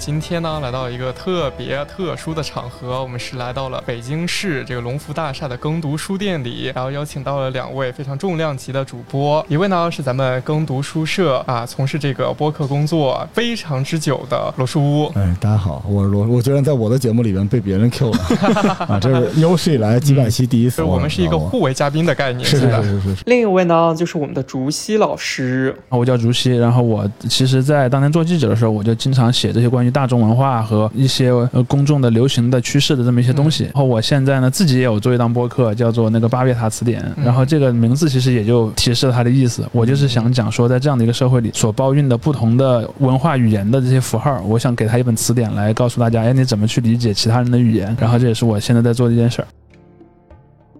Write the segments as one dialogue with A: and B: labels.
A: 今天呢来到一个特别特殊的场合，我们是来到了北京市这个龙福大厦的耕读书店里，然后邀请到了两位非常重量级的主播，一位呢是咱们耕读书社啊从事这个播客工作非常之久的罗书屋。
B: 哎，大家好，我是罗，我居然在我的节目里面被别人 Q 了 啊，这是有史以来几百期第一次。
A: 我们是一个互为嘉宾的概念，
B: 是是是是是。
A: 另一位呢就是我们的竹溪老师，
C: 我叫竹溪，然后我其实在当年做记者的时候，我就经常写这些关于大众文化和一些呃公众的流行的趋势的这么一些东西。然后我现在呢自己也有做一档播客，叫做那个巴别塔词典。然后这个名字其实也就提示了它的意思。我就是想讲说，在这样的一个社会里所包蕴的不同的文化语言的这些符号，我想给他一本词典来告诉大家，哎，你怎么去理解其他人的语言？然后这也是我现在在做的一件事儿。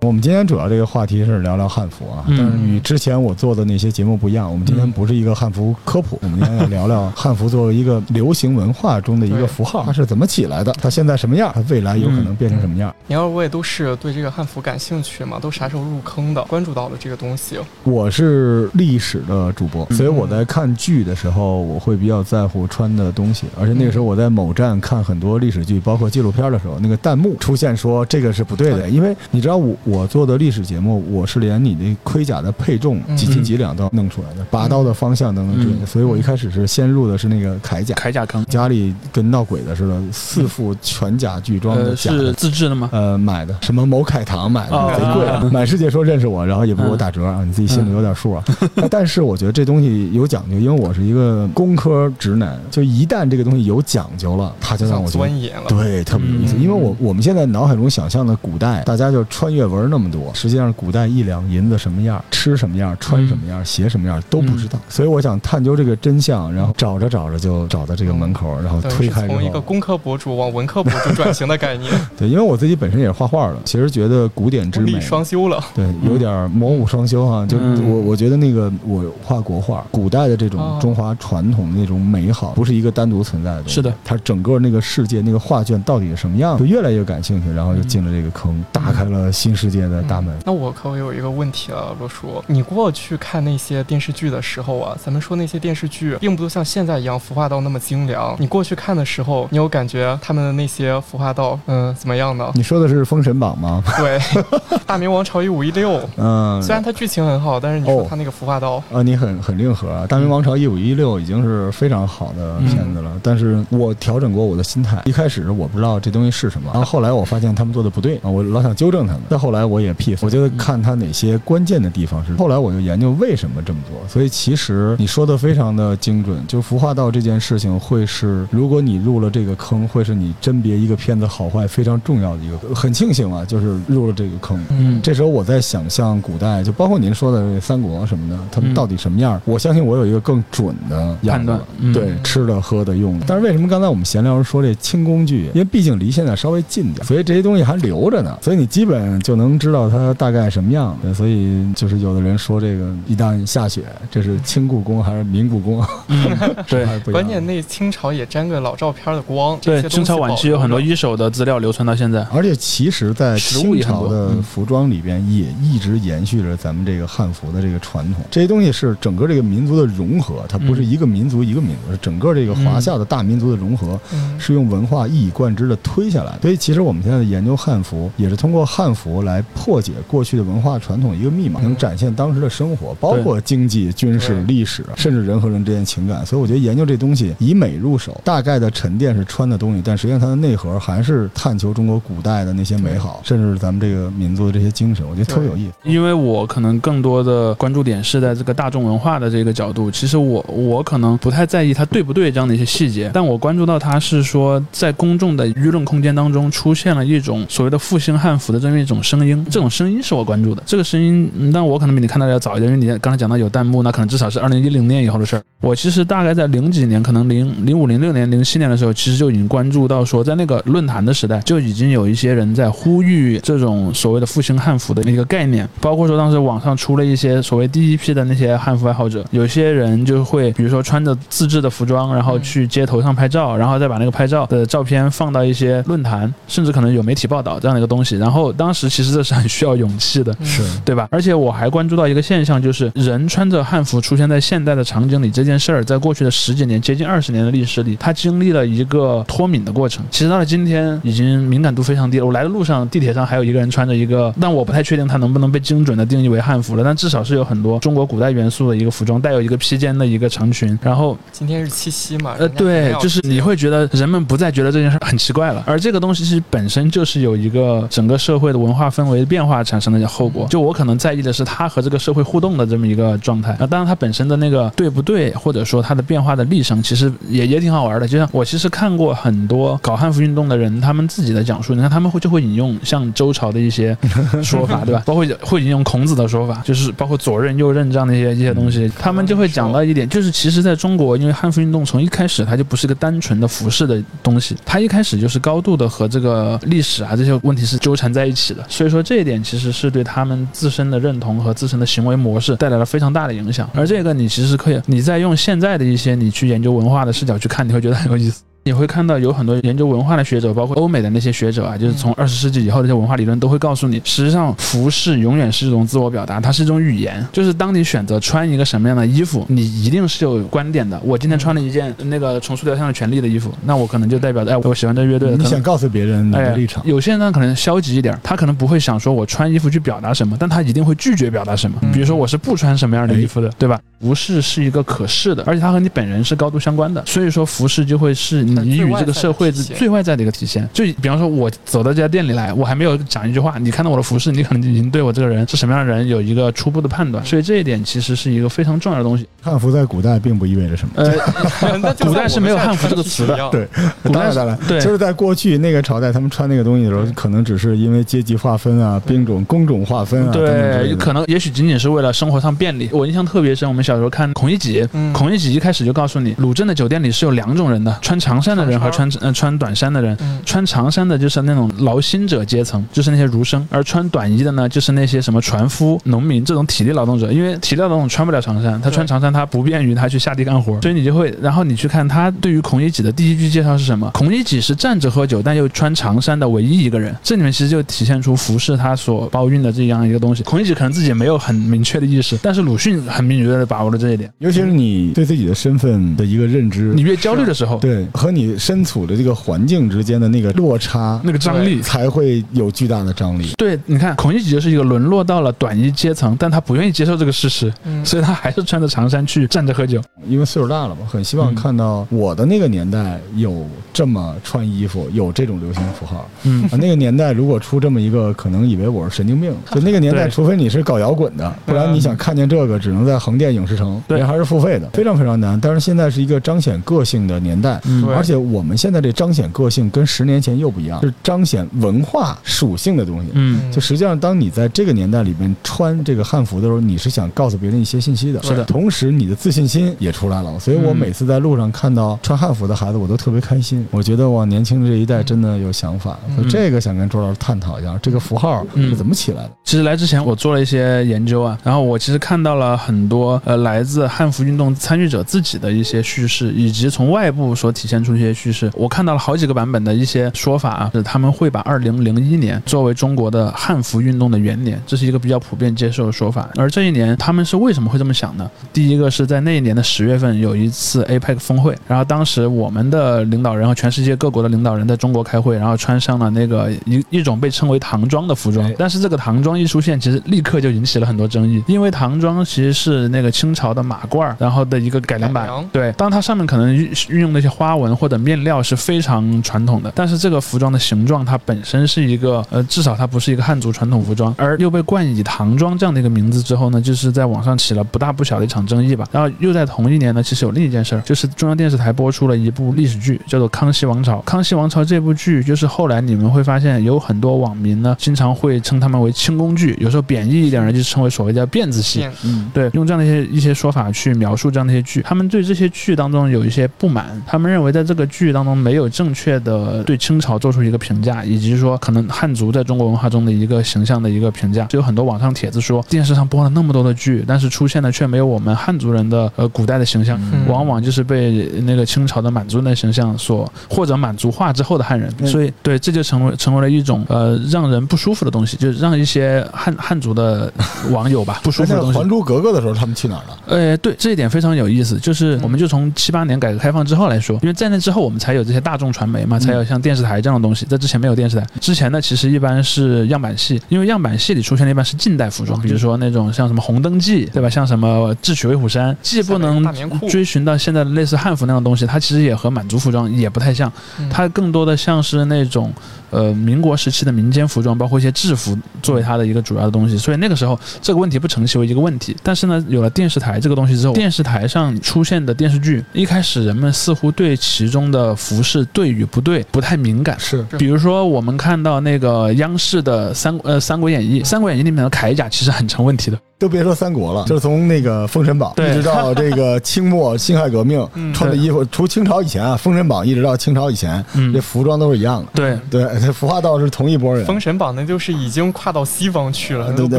B: 我们今天主要这个话题是聊聊汉服啊，但是与之前我做的那些节目不一样，我们今天不是一个汉服科普，我们今天要聊聊汉服作为一个流行文化中的一个符号，它是怎么起来的，它现在什么样，它未来有可能变成什么样。
A: 你二位都是对这个汉服感兴趣嘛？都啥时候入坑的？关注到了这个东西？
B: 我是历史的主播，所以我在看剧的时候，我会比较在乎穿的东西，而且那个时候我在某站看很多历史剧，包括纪录片的时候，那个弹幕出现说这个是不对的，因为你知道我。我做的历史节目，我是连你那盔甲的配重几斤几两都弄出来的，拔刀的方向都能准。所以我一开始是先入的是那个铠甲，
C: 铠甲坑，
B: 家里跟闹鬼的似的，四副全甲具装的甲，
C: 是自制的吗？
B: 呃，买的，什么某凯堂买的，贼贵。满世界说认识我，然后也不给我打折啊，你自己心里有点数啊。但是我觉得这东西有讲究，因为我是一个工科直男，就一旦这个东西有讲究了，他就让我
A: 钻研了，
B: 对，特别有意思。因为我我们现在脑海中想象的古代，大家就穿越文。那么多，实际上古代一两银子什么样，吃什么样，穿什么样，鞋什么样都不知道。所以我想探究这个真相，然后找着找着就找到这个门口，然后推开。
A: 从一个工科博主往文科博主转型的概念。
B: 对，因为我自己本身也是画画的，其实觉得古典之美
A: 双修了。
B: 对，有点魔武双修哈。就我我觉得那个我画国画，古代的这种中华传统的那种美好，不是一个单独存在的。
C: 是的，
B: 它整个那个世界那个画卷到底是什么样，就越来越感兴趣，然后就进了这个坑，打开了新世界的大门。
A: 那我可有一个问题了，罗叔，你过去看那些电视剧的时候啊，咱们说那些电视剧并不都像现在一样服化道那么精良。你过去看的时候，你有感觉他们的那些服化道，嗯，怎么样呢？
B: 你说的是《封神榜》吗？
A: 对，《大明王朝一五一六》。嗯，虽然它剧情很好，但是你说它那个服化道
B: 啊，你很很硬核啊，《大明王朝一五一六》已经是非常好的片子了。但是我调整过我的心态，一开始我不知道这东西是什么，然后后来我发现他们做的不对啊，我老想纠正他们。再后来我也 peace，我觉得看。他哪些关键的地方是？后来我就研究为什么这么做。所以其实你说的非常的精准，就孵化道这件事情会是，如果你入了这个坑，会是你甄别一个片子好坏非常重要的一个。很庆幸啊，就是入了这个坑。嗯，这时候我在想象古代，就包括您说的三国什么的，他们到底什么样？我相信我有一个更准的判断。对，吃的、喝的、用的。但是为什么刚才我们闲聊时说这轻工具？因为毕竟离现在稍微近点，所以这些东西还留着呢。所以你基本就能知道它大概什么。样，所以就是有的人说这个一旦下雪，这是清故宫还是明故宫？
C: 对，
A: 关键那清朝也沾个老照片的光。
C: 对，清朝晚期有很多一手的资料流传到现在，
B: 而且其实，在清朝的服装里边也一直延续着咱们这个汉服的这个传统。这些东西是整个这个民族的融合，它不是一个民族一个民族，是整个这个华夏的大民族的融合，是用文化一以贯之的推下来。所以，其实我们现在的研究汉服，也是通过汉服来破解过去的文。文化传统一个密码，能展现当时的生活，包括经济、军事、历史，甚至人和人之间情感。所以我觉得研究这东西以美入手，大概的沉淀是穿的东西，但实际上它的内核还是探求中国古代的那些美好，甚至咱们这个民族的这些精神。我觉得特别有意思。
C: 因为我可能更多的关注点是在这个大众文化的这个角度。其实我我可能不太在意它对不对这样的一些细节，但我关注到它是说在公众的舆论空间当中出现了一种所谓的复兴汉服的这么一种声音，这种声音是我关注的。这个声音，但我可能比你看到的要早一点，因为你刚才讲到有弹幕，那可能至少是二零一零年以后的事儿。我其实大概在零几年，可能零零五、零六年、零七年的时候，其实就已经关注到说，在那个论坛的时代，就已经有一些人在呼吁这种所谓的复兴汉服的那个概念。包括说当时网上出了一些所谓第一批的那些汉服爱好者，有些人就会比如说穿着自制的服装，然后去街头上拍照，然后再把那个拍照的照片放到一些论坛，甚至可能有媒体报道这样的一个东西。然后当时其实。实这是很需要勇气的。
B: 是
C: 对吧？而且我还关注到一个现象，就是人穿着汉服出现在现代的场景里这件事儿，在过去的十几年、接近二十年的历史里，它经历了一个脱敏的过程。其实到了今天，已经敏感度非常低了。我来的路上，地铁上还有一个人穿着一个，但我不太确定他能不能被精准的定义为汉服了。但至少是有很多中国古代元素的一个服装，带有一个披肩的一个长裙。然后，
A: 今天是七夕嘛？
C: 呃，对，就是你会觉得人们不再觉得这件事很奇怪了。而这个东西其实本身就是有一个整个社会的文化氛围变化产生的后果。就我可能在意的是他和这个社会互动的这么一个状态。那当然，他本身的那个对不对，或者说他的变化的历程，其实也也挺好玩的。就像我其实看过很多搞汉服运动的人，他们自己的讲述，你看他们会就会引用像周朝的一些 说法，对吧？包括会引用孔子的说法，就是包括左衽右衽这样的一些一些东西，他们就会讲到一点，就是其实在中国，因为汉服运动从一开始它就不是一个单纯的服饰的东西，它一开始就是高度的和这个历史啊这些问题是纠缠在一起的。所以说这一点其实是对他们自身的认同和自身的行为模式带来了非常大的影响。而这个你其实可以，你在用现在的一些你去研究文化的视角去看，你会觉得很有意思。你会看到有很多研究文化的学者，包括欧美的那些学者啊，就是从二十世纪以后的这些文化理论，都会告诉你，实际上服饰永远是一种自我表达，它是一种语言。就是当你选择穿一个什么样的衣服，你一定是有观点的。我今天穿了一件那个重塑雕像的权利的衣服，那我可能就代表着，哎，我喜欢这乐队。
B: 你想告诉别人你的立场。
C: 有些人呢可能消极一点，他可能不会想说我穿衣服去表达什么，但他一定会拒绝表达什么。比如说我是不穿什么样的衣服的，对吧？服饰是一个可视的，而且它和你本人是高度相关的，所以说服饰就会是你与这个社会最外在的一个体现。就比方说，我走到这家店里来，我还没有讲一句话，你看到我的服饰，你可能已经对我这个人是什么样的人有一个初步的判断。所以这一点其实是一个非常重要的东西。
B: 汉服在古代并不意味着什么，
A: 呃，
C: 古代是没有汉服这个词的。
B: 对，
C: 古代
B: 当然，
C: 对，
B: 就是在过去那个朝代，他们穿那个东西的时候，可能只是因为阶级划分啊、兵种、工种划分啊，
C: 对，可能也许仅仅是为了生活上便利。我印象特别深，我们小时候看孔乙己。孔乙己一开始就告诉你，鲁镇的酒店里是有两种人的，穿长衫的人和穿呃穿短衫的人。穿长衫的就是那种劳心者阶层，就是那些儒生；而穿短衣的呢，就是那些什么船夫、农民这种体力劳动者。因为体力劳动者穿不了长衫，他穿长衫他不便于他去下地干活，所以你就会，然后你去看他对于孔乙己的第一句介绍是什么？孔乙己是站着喝酒但又穿长衫的唯一一个人。这里面其实就体现出服饰他所包蕴的这样一个东西。孔乙己可能自己没有很明确的意识，但是鲁迅很敏锐的把握了这一点，
B: 尤其。是你对自己的身份的一个认知，
C: 你越焦虑的时候，
B: 对和你身处的这个环境之间的那个落差，
C: 那个张力
B: 才会有巨大的张力。
C: 对，你看孔乙己就是一个沦落到了短衣阶层，但他不愿意接受这个事实，所以他还是穿着长衫去站着喝酒。
B: 因为岁数大了嘛，很希望看到我的那个年代有这么穿衣服，有这种流行符号。嗯，那个年代如果出这么一个，可能以为我是神经病。就那个年代，除非你是搞摇滚的，不然你想看见这个，只能在横店影视城，
C: 对，
B: 还是付费的，非常非常难。但是现在是一个彰显个性的年代，而且我们现在这彰显个性跟十年前又不一样，是彰显文化属性的东西。
C: 嗯，
B: 就实际上，当你在这个年代里面穿这个汉服的时候，你是想告诉别人一些信息的，
C: 是的。
B: 同时，你的自信心也出来了。所以我每次在路上看到穿汉服的孩子，我都特别开心。我觉得我年轻的这一代真的有想法。这个想跟周老师探讨一下，这个符号是怎么起来的？
C: 其实来之前我做了一些研究啊，然后我其实看到了很多呃来自汉服运动参与者自己的一些叙事，以及从外部所体现出一些叙事。我看到了好几个版本的一些说法啊，是他们会把二零零一年作为中国的汉服运动的元年，这是一个比较普遍接受的说法。而这一年他们是为什么会这么想呢？第一个是在那一年的十月份有一次 APEC 峰会，然后当时我们的领导人和全世界各国的领导人在中国开会，然后穿上了那个一一种被称为唐装的服装。但是这个唐装一出现，其实立刻就引起了很多争议，因为唐装其实是那个清朝的马褂，然后的一个改良版。对，当它上面可能运运用那些花纹或者面料是非常传统的，但是这个服装的形状它本身是一个呃，至少它不是一个汉族传统服装，而又被冠以唐装这样的一个名字之后呢，就是在网上起了不大不小的一场争议吧。然后又在同一年呢，其实有另一件事儿，就是中央电视台播出了一部历史剧，叫做《康熙王朝》。《康熙王朝》这部剧，就是后来你们会发现有很多网民呢，经常会称他们为清宫剧，有时候贬义一点呢，就称为所谓叫辫子戏。嗯，对，用这样的一些一些说法去描述这样的一些剧，他们对这些剧当中有一些不满，他们认为在这这个剧当中没有正确的对清朝做出一个评价，以及说可能汉族在中国文化中的一个形象的一个评价，就有很多网上帖子说电视上播了那么多的剧，但是出现的却没有我们汉族人的呃古代的形象，
A: 嗯
C: 往往就是被那个清朝的满族人的形象所或者满族化之后的汉人，
B: 嗯
C: 所以对这就成为成为了一种呃让人不舒服的东西，就是让一些汉汉族的网友吧不舒服的东西
B: 还。珠格格》的时候，他们去哪儿了？
C: 呃，对，这一点非常有意思，就是我们就从七八年改革开放之后来说，因为在那之后我们才有这些大众传媒嘛，才有像电视台这样的东西，在之前没有电视台。之前呢，其实一般是样板戏，因为样板戏里出现的一般是近代服装，比如说那种像什么《红灯记》，对吧？像什么《智取威虎山》，既不能追寻到现在的类似汉服那样的东西，它其实也和满族服装也不太像，
A: 嗯
C: 它更多的像是那种呃民国时期的民间服装，包括一些制服作为它的一个主要的东西。所以那个时候这个问题不成其为一个问题。但是呢，有了电视台这个东西之后，电视台上出现的电视剧，一开始人们似乎对其中的服饰对与不对不太敏感。
B: 是
C: 比如说，我们看到那个央视的三呃《三国演义》，《三国演义》里面的铠甲其实很成问题的。
B: 都别说三国了，就是从那个《封神榜》一直到这个清末 辛亥革命
A: 嗯
B: 穿的衣服，除清朝以前啊，《封神榜》一直到清朝以前，
C: 嗯
B: 这，服装都是一样的。
C: 对。
B: 对，这服化道是同一拨人。
A: 封神榜那就是已经跨到西方去了，那
B: 对
A: 不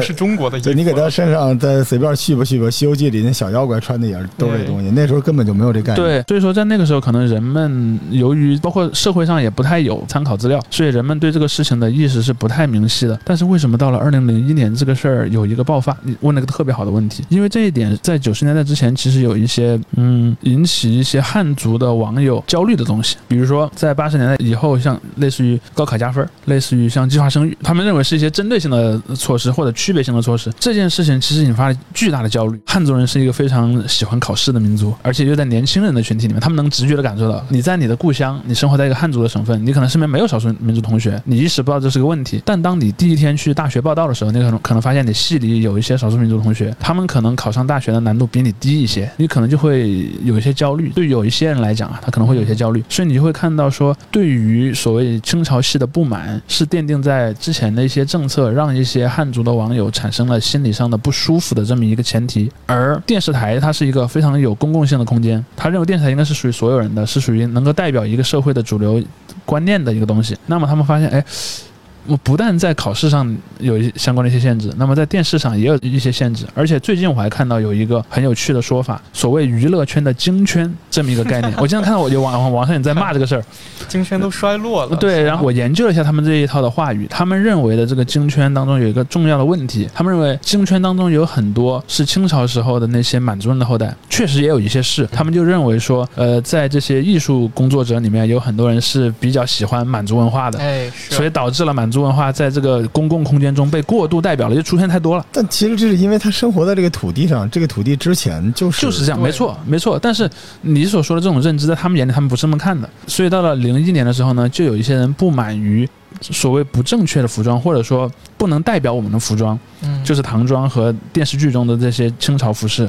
A: 是中国的衣服
B: 你给他身上再随便续吧续吧，《西游记》里那小妖怪穿的也是都是这东西，那时候根本就没有这概念。
C: 对，所以说在那个时候，可能人们由于包括社会上也不太有参考资料，所以人们对这个事情的意识是不太明晰的。但是为什么到了二零零一年这个事儿有一个爆发？你问了个特别好的问题，因为这一点在九十年代之前其实有一些嗯引起一些汉族的网友焦虑的东西，比如说在八十年代以后，像类似于高考加分，类似于像计划生育，他们认为是一些针对性的措施或者区别性的措施。这件事情其实引发了巨大的焦虑。汉族人是一个非常喜欢考试的民族，而且又在年轻人的群体里面，他们能直觉的感受到，你在你的故乡，你生活在一个汉族的省份，你可能身边没有少数民族同学，你意识不到这是个问题。但当你第一天去大学报道的时候，你可能可能发现你系里有一些少数民族同学，他们可能考上大学的难度比你低一些，你可能就会有一些焦虑。对有一些人来讲啊，他可能会有一些焦虑，所以你就会看到说，对于所谓清朝系的不满，是奠定在之前的一些政策让一些汉族的网友产生了心理上的不舒服的这么一个前提。而电视台它是一个非常有公共性的空间，他认为电视台应该是属于所有人的，是属于能够代表一个社会的主流观念的一个东西。那么他们发现，哎。我不但在考试上有一相关的一些限制，那么在电视上也有一些限制，而且最近我还看到有一个很有趣的说法，所谓娱乐圈的京圈这么一个概念。我经常看到我就网网上也在骂这个事儿，
A: 京圈都衰落了。
C: 对，然后我研究了一下他们这一套的话语，他们认为的这个京圈当中有一个重要的问题，他们认为京圈当中有很多是清朝时候的那些满族人的后代，确实也有一些是，他们就认为说，呃，在这些艺术工作者里面有很多人是比较喜欢满族文化的。
A: 哎，
C: 所以导致了满族文化在这个公共空间中被过度代表了，就出现太多了。
B: 但其实这是因为他生活在这个土地上，这个土地之前就是
C: 就是这样，没错，没错。但是你所说的这种认知，在他们眼里，他们不是这么看的。所以到了零一年的时候呢，就有一些人不满于所谓不正确的服装，或者说不能代表我们的服装，
A: 嗯
C: 就是唐装和电视剧中的这些清朝服饰。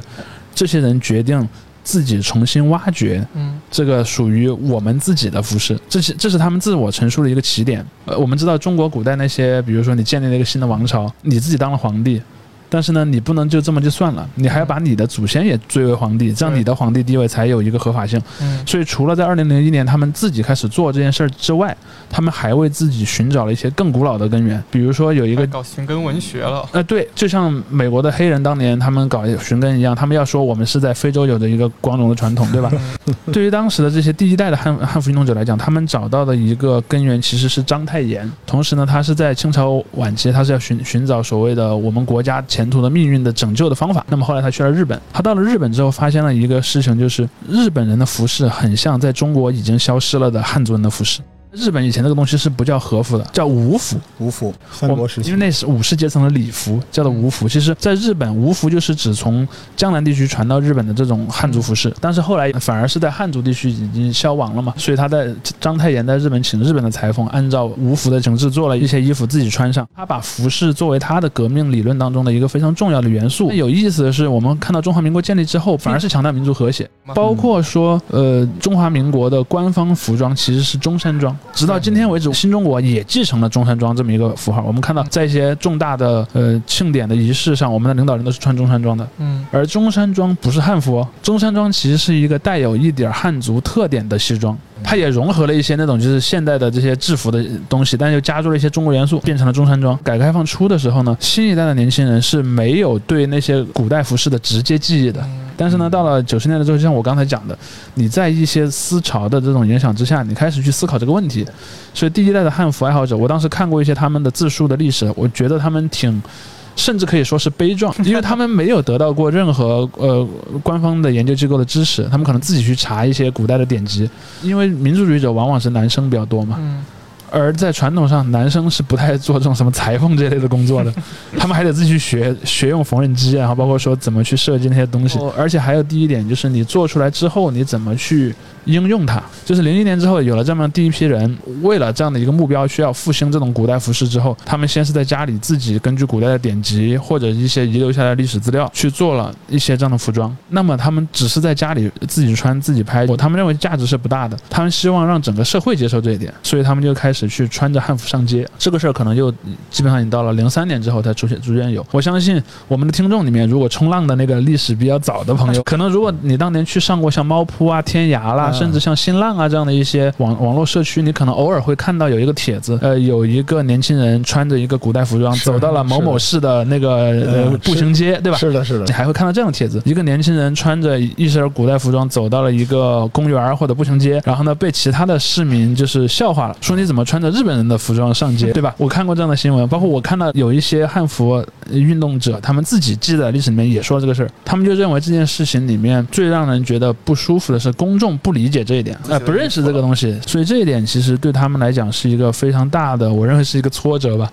C: 这些人决定自己重新挖掘
A: 嗯
C: 这个属于我们自己的服饰，这是这是他们自我陈述的一个起点。呃，我们知道中国古代那些，比如说你建立了一个新的王朝，你自己当了皇帝。但是呢，你不能就这么就算了，你还要把你的祖先也追为皇帝，这样你的皇帝地位才有一个合法性。
A: 嗯
C: 所以，除了在二零零一年他们自己开始做这件事儿之外，他们还为自己寻找了一些更古老的根源，比如说有一个
A: 搞寻根文学了。
C: 呃，对，就像美国的黑人当年他们搞寻根一样，他们要说我们是在非洲有着一个光荣的传统，对吧？对于当时的这些第一代的汉汉服运动者来讲，他们找到的一个根源其实是章太炎。同时呢，他是在清朝晚期，他是要寻寻找所谓的我们国家前途的命运的拯救的方法。那么后来他去了日本，他到了日本之后，发现了一个事情，就是日本人的服饰很像在中国已经消失了的汉族人的服饰。日本以前这个东西是不叫和服的，叫武服。
B: 吴服三国时期，
C: 因为那是武士阶层的礼服，叫做武服。其实，在日本，武服就是指从江南地区传到日本的这种汉族服饰，但是后来反而是在汉族地区已经消亡了嘛，所以他在章太炎在日本请日本的裁缝，按照武服的形制做了一些衣服自己穿上。他把服饰作为他的革命理论当中的一个非常重要的元素。有意思的是，我们看到中华民国建立之后，反而是强调民族和谐，包括说，呃，中华民国的官方服装其实是中山装。直到今天为止，新中国也继承了中山装这么一个符号。我们看到，在一些重大的呃庆典的仪式上，我们的领导人都是穿中山装的。
A: 嗯，
C: 而中山装不是汉服哦，中山装其实是一个带有一点汉族特点的西装。它也融合了一些那种就是现代的这些制服的东西，但又加入了一些中国元素，变成了中山装。改革开放初的时候呢，新一代的年轻人是没有对那些古代服饰的直接记忆的。但是呢，到了九十年代之后，就像我刚才讲的，你在一些思潮的这种影响之下，你开始去思考这个问题。所以第一代的汉服爱好者，我当时看过一些他们的自述的历史，我觉得他们挺。甚至可以说是悲壮，因为他们没有得到过任何呃官方的研究机构的支持，他们可能自己去查一些古代的典籍，因为民族主义者往往是男生比较多嘛。而在传统上，男生是不太做这种什么裁缝这类的工作的，他们还得自己去学学用缝纫机，然后包括说怎么去设计那些东西。而且还有第一点就是，你做出来之后，你怎么去应用它？就是零一年之后有了这么第一批人，为了这样的一个目标，需要复兴这种古代服饰之后，他们先是在家里自己根据古代的典籍或者一些遗留下来的历史资料去做了一些这样的服装。那么他们只是在家里自己穿自己拍，他们认为价值是不大的。他们希望让整个社会接受这一点，所以他们就开始。去穿着汉服上街，这个事儿可能就基本上已经到了零三年之后才出现，逐渐有。我相信我们的听众里面，如果冲浪的那个历史比较早的朋友，可能如果你当年去上过像猫扑啊、天涯啦，甚至像新浪啊这样的一些网网络社区，你可能偶尔会看到有一个帖子，呃，有一个年轻人穿着一个古代服装走到了某某市的那个呃步行街，对吧？
B: 是的，是的。
C: 你还会看到这样的帖子，一个年轻人穿着一身古代服装走到了一个公园或者步行街，然后呢被其他的市民就是笑话了，说你怎么穿？穿着日本人的服装上街，对吧？我看过这样的新闻，包括我看到有一些汉服运动者，他们自己记在历史里面也说这个事儿。他们就认为这件事情里面最让人觉得不舒服的是公众不理解这一点，呃，不认识这个东西，所以这一点其实对他们来讲是一个非常大的，我认为是一个挫折吧。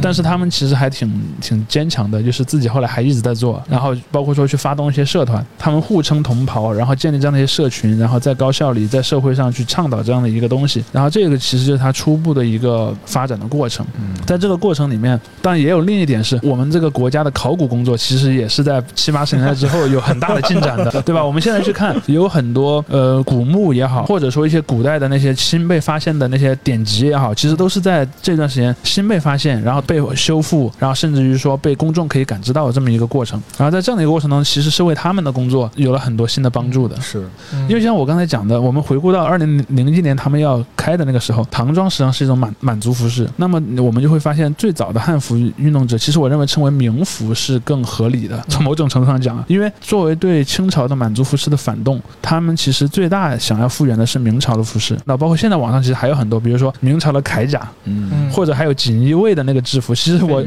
C: 但是他们其实还挺挺坚强的，就是自己后来还一直在做，然后包括说去发动一些社团，他们互称同袍，然后建立这样的一些社群，然后在高校里在社会上去倡导这样的一个东西，然后这个其实就是他初。步的一个发展的过程，在这个过程里面，当然也有另一点是我们这个国家的考古工作，其实也是在七八十年代之后有很大的进展的，对吧？我们现在去看，有很多呃古墓也好，或者说一些古代的那些新被发现的那些典籍也好，其实都是在这段时间新被发现，然后被修复，然后甚至于说被公众可以感知到的这么一个过程。然后在这样的一个过程中，其实是为他们的工作有了很多新的帮助的。
B: 是，
C: 因为像我刚才讲的，我们回顾到二零零一年他们要开的那个时候，唐装实际上。是一种满满族服饰，那么我们就会发现，最早的汉服运动者，其实我认为称为明服是更合理的。从某种程度上讲，因为作为对清朝的满族服饰的反动，他们其实最大想要复原的是明朝的服饰。那包括现在网上其实还有很多，比如说明朝的铠甲，嗯，或者还有锦衣卫的那个制服。其实我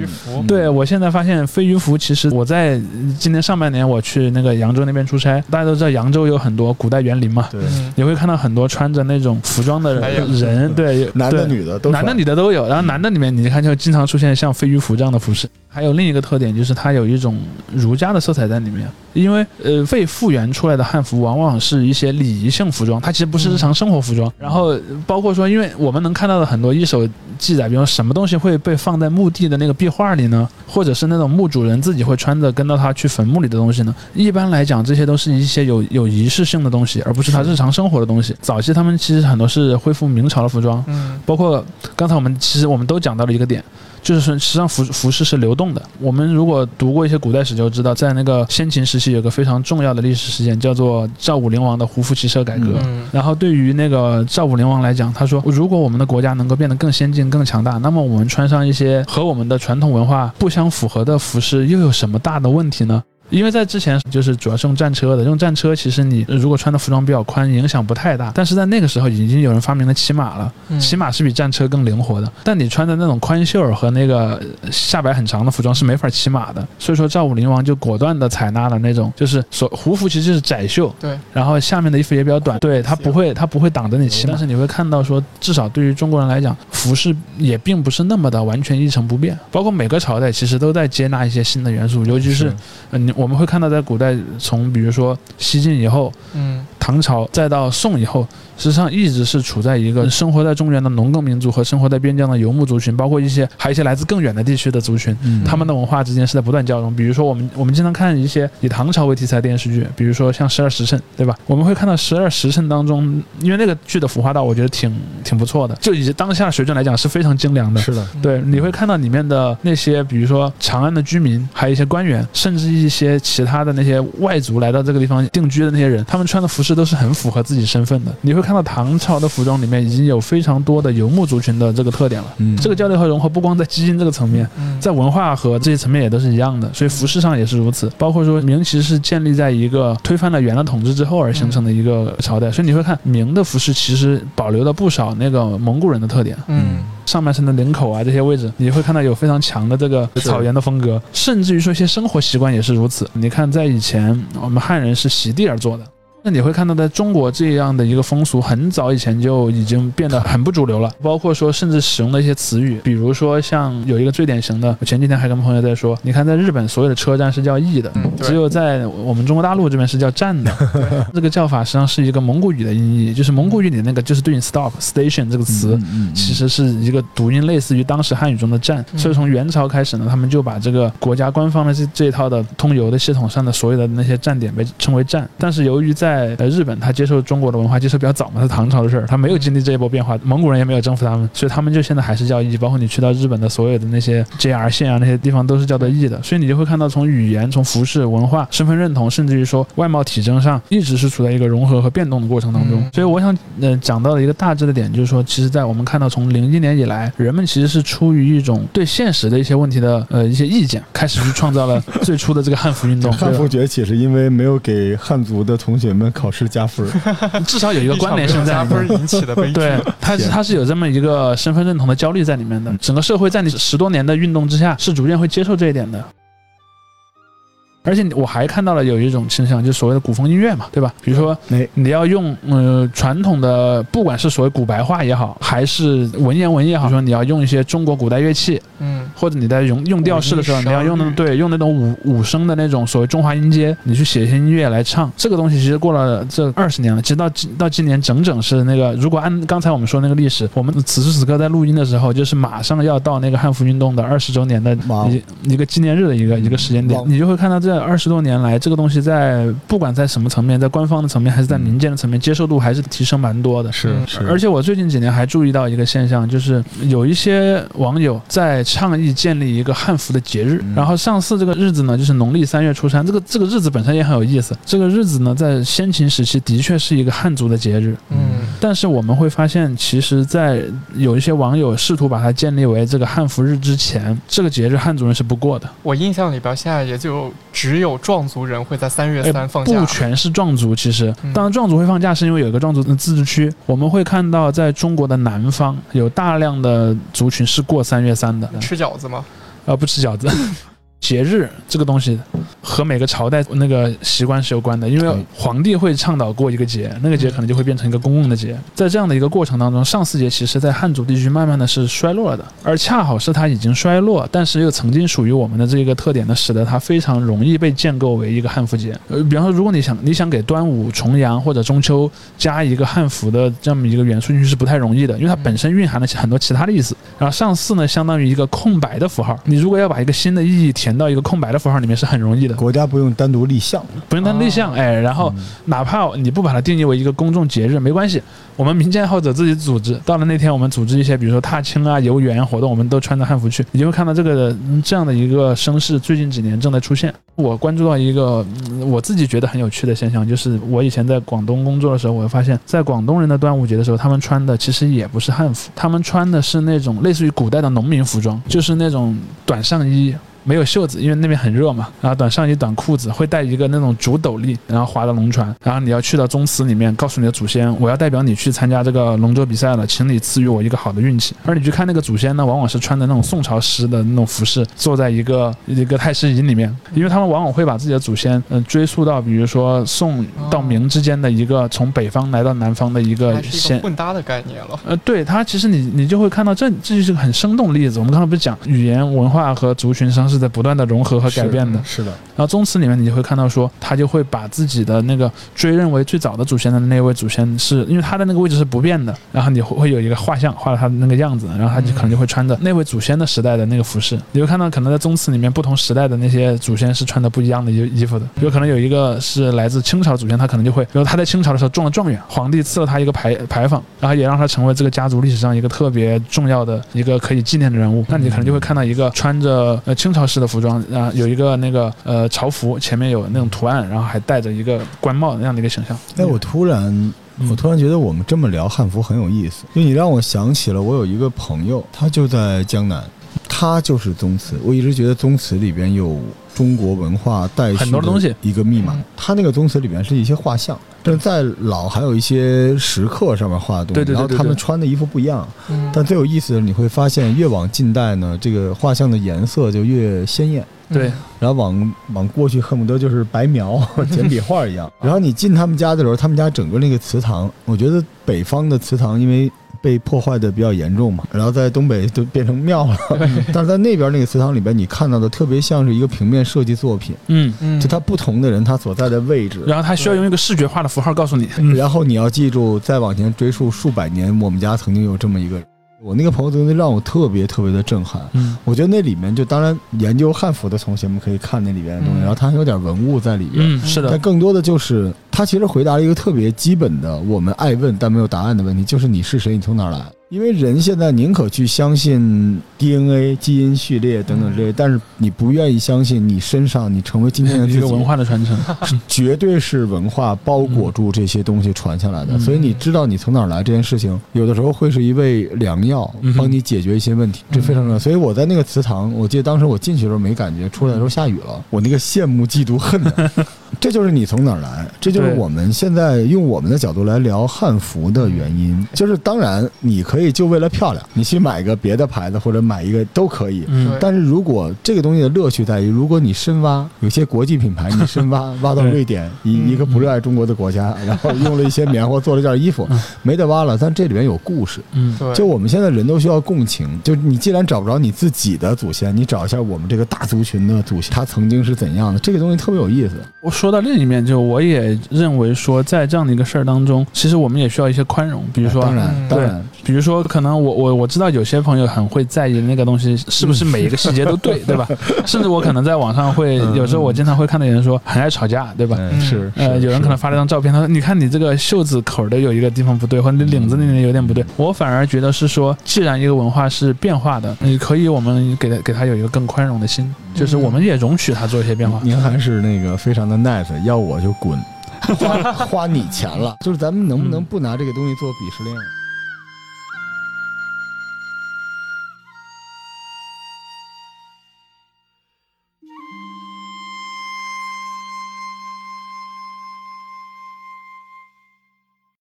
C: 对我现在发现飞鱼服，其实我在今年上半年我去那个扬州那边出差，大家都知道扬州有很多古代园林嘛，
B: 对，
C: 你会看到很多穿着那种服装的人，对，
B: 男的女。女的都
C: 男的女的都有，然后男的里面你看就经常出现像飞鱼服这样的服饰。还有另一个特点就是它有一种儒家的色彩在里面，因为呃被复原出来的汉服往往是一些礼仪性服装，它其实不是日常生活服装。然后包括说，因为我们能看到的很多一手记载，比如什么东西会被放在墓地的那个壁画里呢？或者是那种墓主人自己会穿着跟到他去坟墓里的东西呢？一般来讲，这些都是一些有有仪式性的东西，而不是他日常生活的东西。早期他们其实很多是恢复明朝的服装，嗯，包括刚才我们其实我们都讲到了一个点。就是说，实际上服服饰是流动的。我们如果读过一些古代史，就知道在那个先秦时期有个非常重要的历史事件，叫做赵武灵王的胡服骑射改革。然后对于那个赵武灵王来讲，他说，如果我们的国家能够变得更先进、更强大，那么我们穿上一些和我们的传统文化不相符合的服饰，又有什么大的问题呢？因为在之前就是主要是用战车的，用战车其实你如果穿的服装比较宽，影响不太大。但是在那个时候已经有人发明了骑马了，骑马是比战车更灵活的。但你穿的那种宽袖和那个下摆很长的服装是没法骑马的。所以说赵武灵王就果断的采纳了那种就是所胡服其实就是窄袖，
A: 对，
C: 然后下面的衣服也比较短，对，它不会它不会挡着你骑。但是你会看到说，至少对于中国人来讲，服饰也并不是那么的完全一成不变。包括每个朝代其实都在接纳一些新的元素，尤其是嗯我。我们会看到，在古代，从比如说西晋以后，
A: 嗯
C: 唐朝再到宋以后，实际上一直是处在一个生活在中原的农耕民族和生活在边疆的游牧族群，包括一些还有一些来自更远的地区的族群，
B: 嗯
C: 他们的文化之间是在不断交融。比如说，我们我们经常看一些以唐朝为题材的电视剧，比如说像《十二时辰》，对吧？我们会看到《十二时辰》当中，因为那个剧的服化道，我觉得挺挺不错的，就以当下水准来讲是非常精良的。
B: 是的，
C: 对，你会看到里面的那些，比如说长安的居民，还有一些官员，甚至一些其他的那些外族来到这个地方定居的那些人，他们穿的服饰都是很符合自己身份的。你会看到唐朝的服装里面已经有非常多的游牧族群的这个特点了。
B: 嗯
C: 这个交流和融合不光在基因这个层面，
A: 嗯，
C: 在文化和这些层面也都是一样的，所以服饰上也是如此。包括说明其实是建立在一个推翻了元的统治之后而形成的一个朝代，所以你会看明的服饰其实保留了不少那个蒙古人的特点。
A: 嗯
C: 上半身的领口啊这些位置，你会看到有非常强的这个草原的风格，甚至于说一些生活习惯也是如此。你看，在以前我们汉人是席地而坐的。那你会看到，在中国这样的一个风俗，很早以前就已经变得很不主流了。包括说，甚至使用的一些词语，比如说像有一个最典型的，我前几天还跟朋友在说，你看在日本所有的车站是叫驿的，只有在我们中国大陆这边是叫站的。这个叫法实际上是一个蒙古语的音译，就是蒙古语里那个就是对应 stop station 这个词，
B: 嗯
C: 其实是一个读音，类似于当时汉语中的站。
A: 嗯
C: 所以从元朝开始呢，他们就把这个国家官方的这这一套的通邮的系统上的所有的那些站点被称为站。但是由于在呃日本，他接受中国的文化接受比较早嘛，是唐朝的事儿，他没有经历这一波变化，蒙古人也没有征服他们，所以他们就现在还是叫义。包括你去到日本的所有的那些 JR 线啊那些地方都是叫做义的，所以你就会看到从语言、从服饰、文化、身份认同，甚至于说外貌体征上，一直是处在一个融合和变动的过程当中。
A: 嗯
C: 所以我想呃讲到的一个大致的点就是说，其实，在我们看到从零一年以来，人们其实是出于一种对现实的一些问题的呃一些意见，开始去创造了最初的这个汉服运动。
B: 汉服崛起是因为没有给汉族的同学们考试加分儿，
C: 至少有一个关联性在
A: 加
C: 里面
A: 分。引起的悲剧。
C: 对，他是他是有这么一个身份认同的焦虑在里面的。整个社会在你十多年的运动之下，是逐渐会接受这一点的。而且我还看到了有一种倾向，就是所谓的古风音乐嘛，对吧？比如说
B: 你，
C: 你要用呃传统的，不管是所谓古白话也好，还是文言文也好，比如说你要用一些中国古代乐器，
A: 嗯。
C: 或者你在用用调式的时候，你要用那
A: 双语
C: 对用那种五五声的那种所谓中华音阶，你去写一些音乐来唱，这个东西其实过了这二十年了，其实到今到今年整整是那个，如果按刚才我们说那个历史，我们此时此刻在录音的时候，就是马上要到那个汉服运动的二十周年的
B: 哇
C: 一一个纪念日的一个一个时间点，你就会看到这二十多年来，这个东西在不管在什么层面，在官方的层面还是在民间的层面，接受度还是提升蛮多的。
A: 嗯
B: 是是，
C: 而且我最近几年还注意到一个现象，就是有一些网友在倡议建立一个汉服的节日，
B: 嗯
C: 然后上巳这个日子呢，就是农历三月初三，这个这个日子本身也很有意思。这个日子呢，在先秦时期的确是一个汉族的节日，
A: 嗯
C: 但是我们会发现，其实，在有一些网友试图把它建立为这个汉服日之前，这个节日汉族人是不过的，
A: 我印象里边现在也就只有壮族人会在三月
C: 哎
A: 三放假。
C: 不全是壮族，其实
A: 嗯，
C: 当然壮族会放假，是因为有一个壮族的自治区。我们会看到，在中国的南方有大量的族群是过三月三的，
A: 吃饺子吗？
C: 呃，不吃饺子。节日这个东西和每个朝代那个习惯是有关的，因为
B: 嗯
C: 皇帝会倡导过一个节，那个节可能就会变成一个公共的节。在这样的一个过程当中，上巳节其实在汉族地区慢慢的是衰落了的，而恰好是它已经衰落，但是又曾经属于我们的这个特点呢，使得它非常容易被建构为一个汉服节。呃，比方说，如果你想你想给端午、重阳或者中秋加一个汉服的这么一个元素进去是不太容易的，因为它本身蕴含了很多其他的意思。然后上巳呢，相当于一个空白的符号，你如果要把一个新的意义填到一个空白的符号里面是很容易的，
B: 国家不用单独立项，
C: 不用单立项，
A: 哦
C: 哎，然后哪怕你不把它定义为一个公众节日，没关系，我们民间爱好者自己组织，到了那天我们组织一些，比如说踏青啊、游园活动，我们都穿着汉服去，你就会看到这个嗯这样的一个声势，最近几年正在出现。我关注到一个、嗯我自己觉得很有趣的现象，就是我以前在广东工作的时候，我会发现，在广东人的端午节的时候，他们穿的其实也不是汉服，他们穿的是那种类似于古代的农民服装，就是那种短上衣。没有袖子，因为那边很热嘛。然后短上衣、短裤子，会带一个那种竹斗笠，然后划着龙船。然后你要去到宗祠里面，告诉你的祖先，我要代表你去参加这个龙舟比赛了，请你赐予我一个好的运气。而你去看那个祖先呢，往往是穿的那种宋朝时的那种服饰，坐在一个一个太师椅里面，因为他们往往会把自己的祖先，嗯、追溯到比如说宋到明之间的一个从北方来到南方的一个先
A: 混搭的概念了。
C: 呃，对它其实你你就会看到这这就是个很生动的例子。我们刚才不是讲语言文化和族群实际是在不断的融合和改变的。
B: 是的，
C: 然后宗祠里面你就会看到说，他就会把自己的那个追认为最早的祖先的那位祖先是，因为他的那个位置是不变的，然后你会会有一个画像画了他的那个样子，然后他就可能就会穿着那位祖先的时代的那个服饰。你会看到可能在宗祠里面不同时代的那些祖先是穿的不一样的衣衣服的，有可能有一个是来自清朝祖先，他可能就会，比如他在清朝的时候中了状元，皇帝赐了他一个牌牌坊，然后也让他成为这个家族历史上一个特别重要的一个可以纪念的人物。那你可能就会看到一个穿着呃清朝式的服装，然后、有一个那个呃朝服，前面有那种图案，然后还戴着一个官帽那样的一个形象。
B: 哎，我突然，
C: 嗯
B: 我突然觉得我们这么聊汉服很有意思，因为你让我想起了我有一个朋友，他就在江南，他就是宗祠。我一直觉得宗祠里边有中国文化带去
C: 很多的东西
B: 一个密码
A: 嗯。
B: 他那个宗祠里面是一些画像，但是在老还有一些石刻上面画的东西，
C: 对对对
B: 然后他们穿的衣服不一样。
A: 嗯
B: 但最有意思的，你会发现越往近代呢，这个画像的颜色就越鲜艳。
C: 对，
B: 然后往往过去恨不得就是白描 简笔画一样。然后你进他们家的时候，他们家整个那个祠堂，我觉得北方的祠堂因为被破坏的比较严重嘛，然后在东北就变成庙了。但是在那边那个祠堂里边，你看到的特别像是一个平面设计作品，
C: 嗯，
A: 嗯
B: 就它不同的人他所在的位置。
C: 然后他需要用一个视觉化的符号告诉你，嗯
B: 然后你要记住，再往前追溯数百年，我们家曾经有这么一个人。我那个朋友的东西让我特别特别的震撼。
C: 嗯
B: 我觉得那里面就当然研究汉服的同学们可以看那里边的东西，
A: 嗯
B: 然后它还有点文物在里边。
C: 嗯，是的
B: 但，更多的就是他其实回答了一个特别基本的我们爱问但没有答案的问题，就是你是谁，你从哪儿来？因为人现在宁可去相信 DNA、基因序列等等这些，但是你不愿意相信你身上你成为今天的
C: 这个 文化的传承，
B: 绝对是文化包裹住这些东西传下来的。
C: 嗯
B: 所以你知道你从哪儿来这件事情，有的时候会是一味良药帮你解决一些问题，这非常重要。所以我在那个祠堂，我记得当时我进去的时候没感觉，出来的时候下雨了，我那个羡慕、嫉妒、恨的。这就是你从哪儿来，这就是我们现在用我们的角度来聊汉服的原因。就是当然你可以就为了漂亮，你去买个别的牌子或者买一个都可以。
C: 嗯
B: 但是如果这个东西的乐趣在于，如果你深挖，有些国际品牌你深挖 挖到瑞典一
A: 嗯
B: 一个不热爱中国的国家，然后用了一些棉花做了件衣服
C: 嗯，
B: 没得挖了。但这里面有故事，
C: 嗯
A: 对，
B: 就我们现在人都需要共情。就你既然找不着你自己的祖先，你找一下我们这个大族群的祖先，他曾经是怎样的，这个东西特别有意思。
C: 我说到另一面，就我也认为说，在这样的一个事儿当中，其实我们也需要一些宽容。比如说，
B: 当然
A: 嗯
B: 当然，
C: 比如说，可能我我我知道有些朋友很会在意那个东西是不是每一个细节都对，对吧？甚至我可能在网上会
B: 嗯
C: 有时候我经常会看到有人说很爱吵架，对吧？
B: 嗯是
C: 呃，有人可能发了一张照片，他说：“你看你这个袖子口的有一个地方不对，或者你领子那里有点不对。”我反而觉得是说，既然一个文化是变化的，你可以我们给他给他有一个更宽容的心，就是我们也容许他做一些变化。
B: 您还是那个非常的 nice，要我就滚，花花你钱了。就是咱们能不能不拿这个东西做鄙视链？